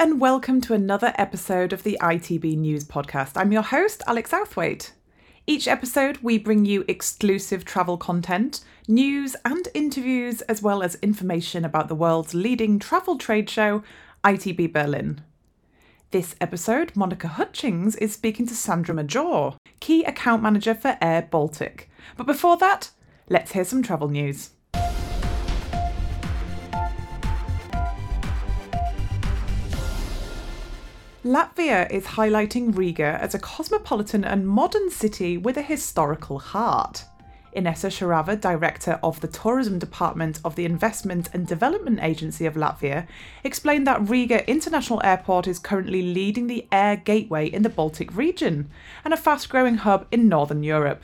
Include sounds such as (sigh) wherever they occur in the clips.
And welcome to another episode of the ITB News Podcast. I'm your host, Alex Southwaite. Each episode, we bring you exclusive travel content, news, and interviews, as well as information about the world's leading travel trade show, ITB Berlin. This episode, Monica Hutchings is speaking to Sandra Major, key account manager for Air Baltic. But before that, let's hear some travel news. Latvia is highlighting Riga as a cosmopolitan and modern city with a historical heart. Inese Šīrava, director of the tourism department of the Investment and Development Agency of Latvia, explained that Riga International Airport is currently leading the air gateway in the Baltic region and a fast growing hub in Northern Europe.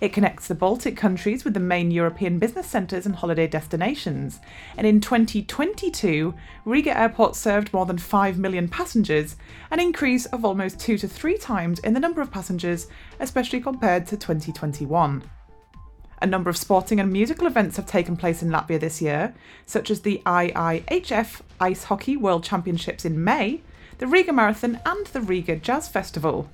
It connects the Baltic countries with the main European business centres and holiday destinations. And in 2022, Riga Airport served more than 5 million passengers, an increase of almost two to three times in the number of passengers, especially compared to 2021. A number of sporting and musical events have taken place in Latvia this year, such as the IIHF Ice Hockey World Championships in May, the Riga Marathon, and the Riga Jazz Festival.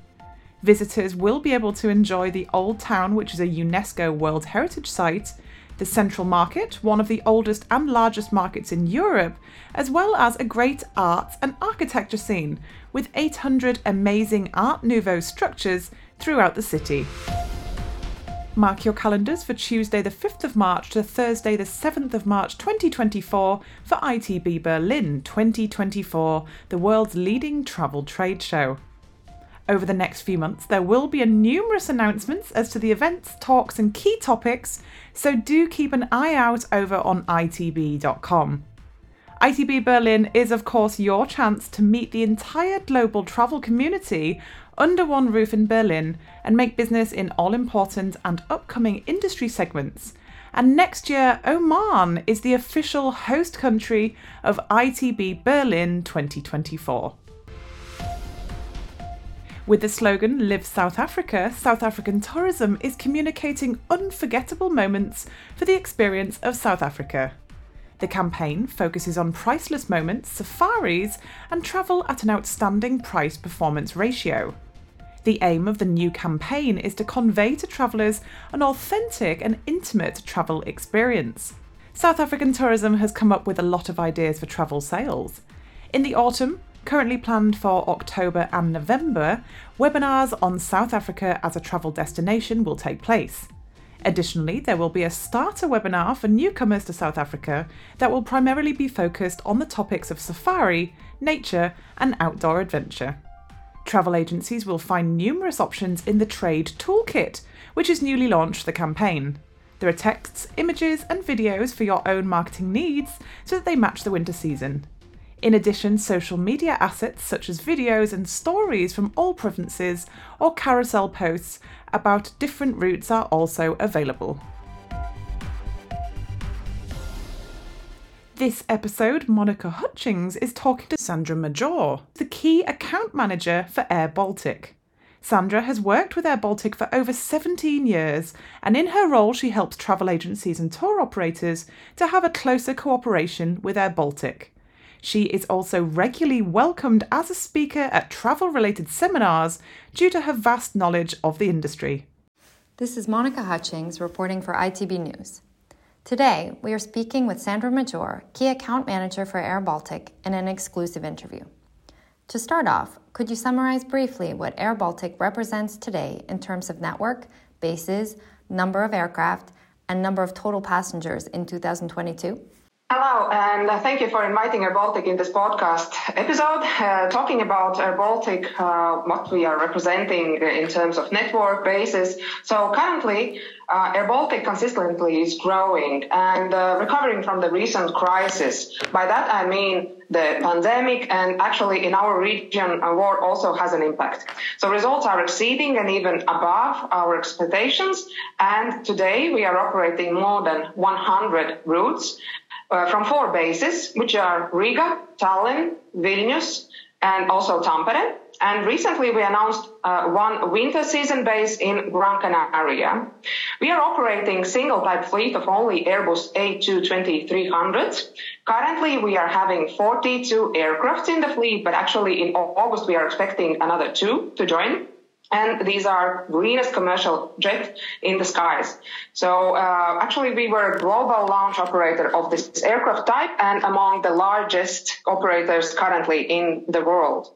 Visitors will be able to enjoy the Old Town, which is a UNESCO World Heritage Site, the Central Market, one of the oldest and largest markets in Europe, as well as a great art and architecture scene with 800 amazing Art Nouveau structures throughout the city. Mark your calendars for Tuesday, the 5th of March to Thursday, the 7th of March 2024 for ITB Berlin 2024, the world's leading travel trade show. Over the next few months, there will be a numerous announcements as to the events, talks, and key topics, so do keep an eye out over on itb.com. ITB Berlin is, of course, your chance to meet the entire global travel community under one roof in Berlin and make business in all important and upcoming industry segments. And next year, Oman is the official host country of ITB Berlin 2024. With the slogan Live South Africa, South African tourism is communicating unforgettable moments for the experience of South Africa. The campaign focuses on priceless moments, safaris, and travel at an outstanding price performance ratio. The aim of the new campaign is to convey to travellers an authentic and intimate travel experience. South African tourism has come up with a lot of ideas for travel sales. In the autumn, currently planned for October and November, webinars on South Africa as a travel destination will take place. Additionally, there will be a starter webinar for newcomers to South Africa that will primarily be focused on the topics of safari, nature, and outdoor adventure. Travel agencies will find numerous options in the Trade Toolkit, which is newly launched the campaign. There are texts, images, and videos for your own marketing needs so that they match the winter season. In addition, social media assets such as videos and stories from all provinces or carousel posts about different routes are also available. This episode, Monica Hutchings is talking to Sandra Major, the key account manager for Air Baltic. Sandra has worked with Air Baltic for over 17 years, and in her role, she helps travel agencies and tour operators to have a closer cooperation with Air Baltic. She is also regularly welcomed as a speaker at travel related seminars due to her vast knowledge of the industry. This is Monica Hutchings reporting for ITB News. Today, we are speaking with Sandra Major, Key Account Manager for Air Baltic, in an exclusive interview. To start off, could you summarize briefly what Air Baltic represents today in terms of network, bases, number of aircraft, and number of total passengers in 2022? Hello, and thank you for inviting Air Baltic in this podcast episode, uh, talking about Air Baltic, uh, what we are representing in terms of network basis. So currently, uh, Air Baltic consistently is growing and uh, recovering from the recent crisis. By that I mean the pandemic and actually in our region, a war also has an impact. So results are exceeding and even above our expectations. And today we are operating more than 100 routes uh, from four bases, which are Riga, Tallinn, Vilnius, and also Tampere. And recently we announced uh, one winter season base in Gran Canaria. We are operating single type fleet of only Airbus A220-300s. Currently we are having 42 aircrafts in the fleet, but actually in August we are expecting another two to join and these are greenest commercial jet in the skies. So uh, actually, we were a global launch operator of this aircraft type and among the largest operators currently in the world.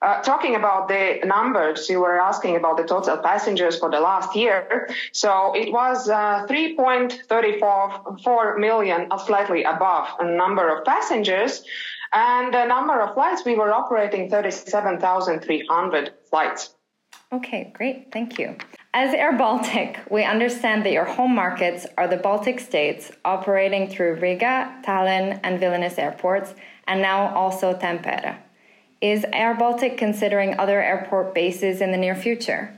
Uh, talking about the numbers, you were asking about the total passengers for the last year. So it was uh, 3.34 million, slightly above a number of passengers. And the number of flights, we were operating 37,300 flights. Okay, great. Thank you. As Air Baltic, we understand that your home markets are the Baltic states operating through Riga, Tallinn, and Vilnius airports, and now also Tampere. Is Air Baltic considering other airport bases in the near future?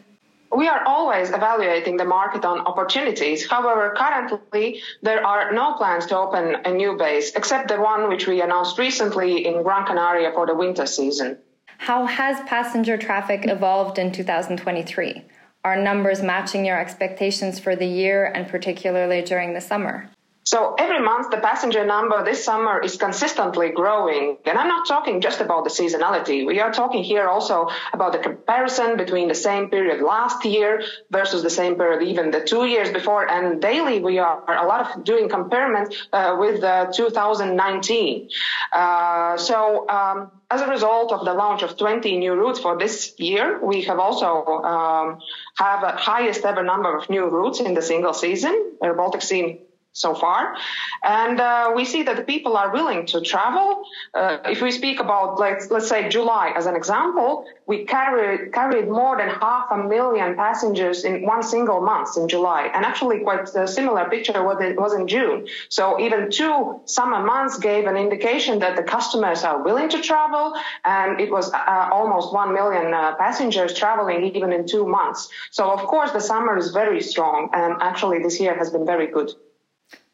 We are always evaluating the market on opportunities. However, currently there are no plans to open a new base, except the one which we announced recently in Gran Canaria for the winter season. How has passenger traffic evolved in 2023? Are numbers matching your expectations for the year and particularly during the summer? So every month, the passenger number this summer is consistently growing. And I'm not talking just about the seasonality. We are talking here also about the comparison between the same period last year versus the same period even the two years before. And daily, we are a lot of doing comparison uh, with uh, 2019. Uh, so, um, as a result of the launch of 20 new routes for this year, we have also um, have a highest ever number of new routes in the single season. Air Baltic seen so far. And uh, we see that the people are willing to travel. Uh, if we speak about, like, let's say July as an example, we carried, carried more than half a million passengers in one single month in July. And actually quite a similar picture was in, was in June. So even two summer months gave an indication that the customers are willing to travel. And it was uh, almost 1 million uh, passengers traveling even in two months. So of course the summer is very strong. And actually this year has been very good.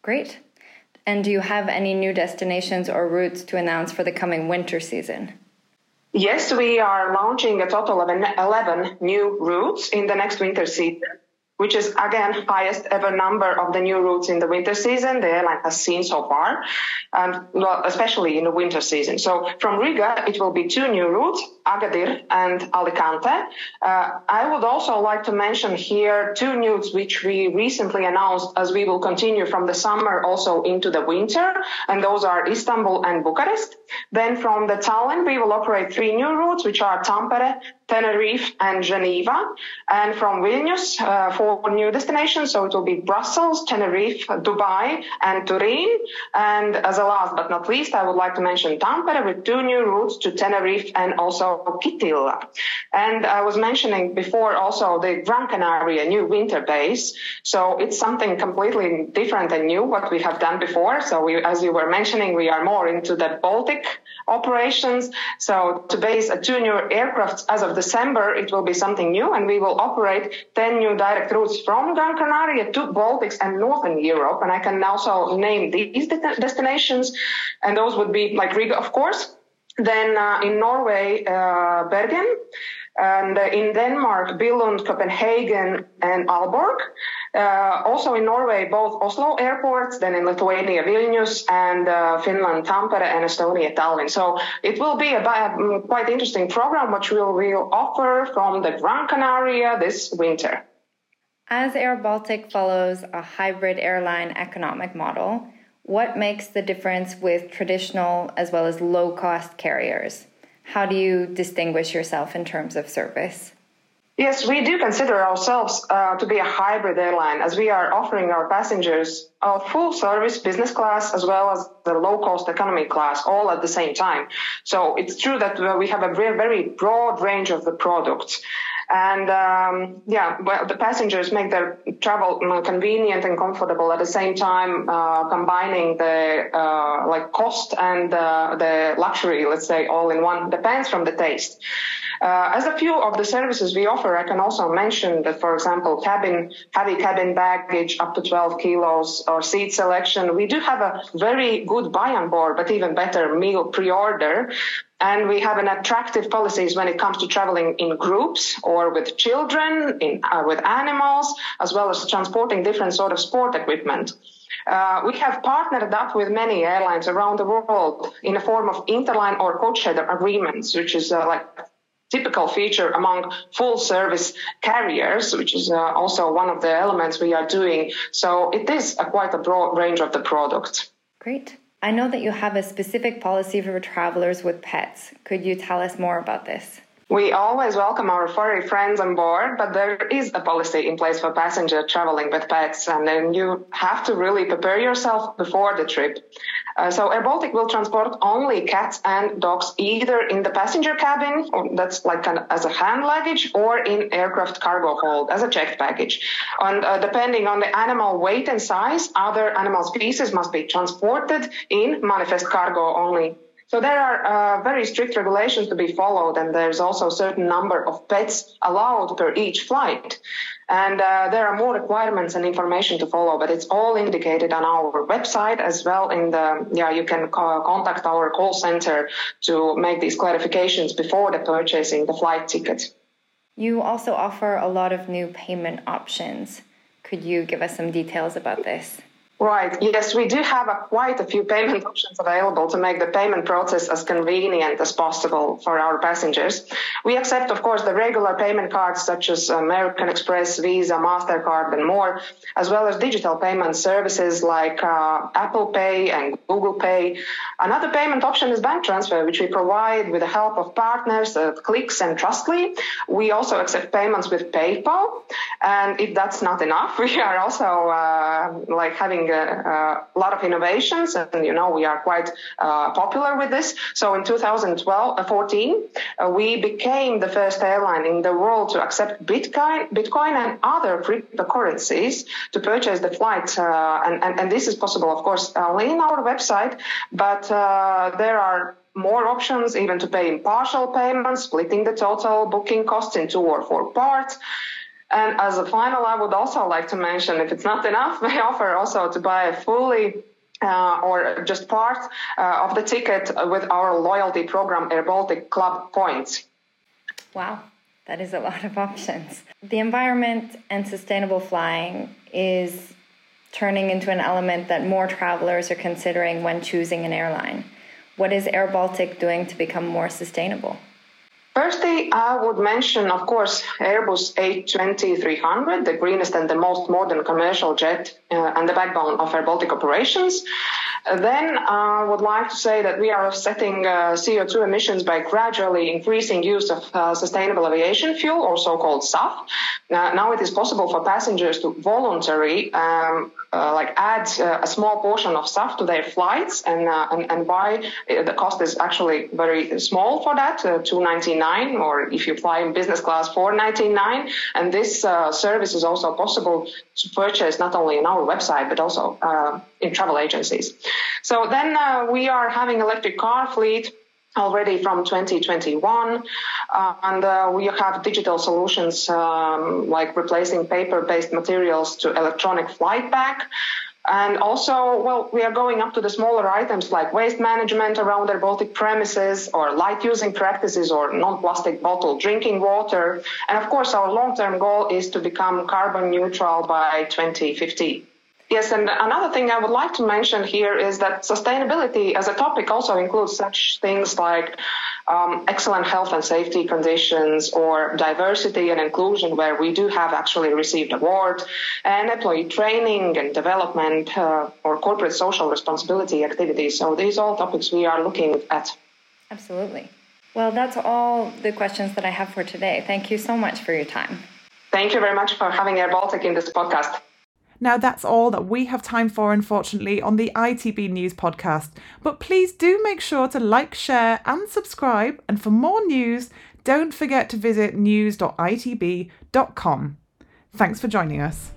Great. And do you have any new destinations or routes to announce for the coming winter season? Yes, we are launching a total of 11 new routes in the next winter season which is again highest ever number of the new routes in the winter season the airline has seen so far, and especially in the winter season. So from Riga, it will be two new routes, Agadir and Alicante. Uh, I would also like to mention here two routes which we recently announced as we will continue from the summer also into the winter, and those are Istanbul and Bucharest. Then from the Tallinn, we will operate three new routes, which are Tampere, Tenerife and Geneva. And from Vilnius, uh, four new destinations. So it will be Brussels, Tenerife, Dubai, and Turin. And as a last but not least, I would like to mention Tampere with two new routes to Tenerife and also And I was mentioning before also the Gran Canaria new winter base. So it's something completely different and new what we have done before. So we, as you were mentioning, we are more into the Baltic operations. So to base a two new aircrafts as of December, it will be something new and we will operate 10 new direct routes from Gran Canaria to Baltics and Northern Europe. And I can also name these destinations and those would be like Riga, of course. Then uh, in Norway, uh, Bergen and uh, in Denmark, Billund, Copenhagen, and Aalborg. Uh, also in Norway, both Oslo airports, then in Lithuania, Vilnius, and uh, Finland, Tampere, and Estonia, Tallinn. So it will be a, a quite interesting program, which we will, will offer from the Gran Canaria this winter. As Air Baltic follows a hybrid airline economic model, what makes the difference with traditional as well as low cost carriers? How do you distinguish yourself in terms of service? Yes, we do consider ourselves uh, to be a hybrid airline as we are offering our passengers a full service business class as well as the low cost economy class all at the same time. So it's true that uh, we have a very broad range of the products. And um, yeah, well, the passengers make their travel convenient and comfortable at the same time, uh, combining the uh, like cost and uh, the luxury, let's say, all in one. Depends from the taste. Uh, as a few of the services we offer, I can also mention that, for example, cabin, heavy cabin baggage up to 12 kilos or seat selection. We do have a very good buy on board, but even better meal pre-order. And we have an attractive policies when it comes to traveling in groups or with children, in, uh, with animals, as well as transporting different sort of sport equipment. Uh, we have partnered up with many airlines around the world in the form of interline or code-share agreements, which is uh, like typical feature among full service carriers, which is uh, also one of the elements we are doing. So it is a quite a broad range of the products. Great. I know that you have a specific policy for travelers with pets. Could you tell us more about this? We always welcome our furry friends on board, but there is a policy in place for passenger traveling with pets, and then you have to really prepare yourself before the trip. Uh, so Air Baltic will transport only cats and dogs either in the passenger cabin, that's like an, as a hand luggage, or in aircraft cargo hold as a checked baggage. And uh, depending on the animal weight and size, other animal species must be transported in manifest cargo only. So there are uh, very strict regulations to be followed, and there's also a certain number of pets allowed per each flight. And uh, there are more requirements and information to follow, but it's all indicated on our website as well. In the yeah, you can contact our call center to make these clarifications before the purchasing the flight ticket. You also offer a lot of new payment options. Could you give us some details about this? Right. Yes, we do have a, quite a few payment (laughs) options available to make the payment process as convenient as possible for our passengers. We accept, of course, the regular payment cards such as American Express, Visa, MasterCard, and more, as well as digital payment services like uh, Apple Pay and Google Pay. Another payment option is bank transfer, which we provide with the help of partners at Klix and Trustly. We also accept payments with PayPal. And if that's not enough, (laughs) we are also uh, like having a, a, lot of innovations, and you know we are quite uh, popular with this. So in 2012, uh, 14, uh, we became the first airline in the world to accept Bitcoin, Bitcoin and other cryptocurrencies to purchase the flight, uh, and, and, and this is possible, of course, only in our website, but uh, there are more options, even to pay in partial payments, splitting the total booking costs in two or four parts. And as a final, I would also like to mention, if it's not enough, (laughs) we offer also to buy a fully uh, or just part uh, of the ticket with our loyalty program, Air Baltic Club Points. Wow, that is a lot of options. The environment and sustainable flying is turning into an element that more travelers are considering when choosing an airline. What is Air Baltic doing to become more sustainable? Firstly, I would mention, of course, Airbus A320-300, the greenest and the most modern commercial jet uh, and the backbone of our Baltic operations. Then I uh, would like to say that we are offsetting uh, CO2 emissions by gradually increasing use of uh, sustainable aviation fuel, or so-called SAF. Now, now, it is possible for passengers to voluntarily um, uh, like add uh, a small portion of SAF to their flights, and and, and buy the cost is actually very small for that, 299 or if you fly in business class 499 and this uh, service is also possible to purchase not only in our website but also uh, in travel agencies. So then uh, we are having electric car fleet already from 2021 uh, and uh, we have digital solutions um, like replacing paper-based materials to electronic flight pack and also, well, we are going up to the smaller items like waste management around their Baltic premises or light using practices or non-plastic bottle drinking water. And of course, our long-term goal is to become carbon neutral by 2050. Yes, and another thing I would like to mention here is that sustainability as a topic also includes such things like um, excellent health and safety conditions or diversity and inclusion, where we do have actually received awards, and employee training and development uh, or corporate social responsibility activities. So these are all topics we are looking at. Absolutely. Well, that's all the questions that I have for today. Thank you so much for your time. Thank you very much for having Air Baltic in this podcast. Now, that's all that we have time for, unfortunately, on the ITB News podcast. But please do make sure to like, share, and subscribe. And for more news, don't forget to visit news.itb.com. Thanks for joining us.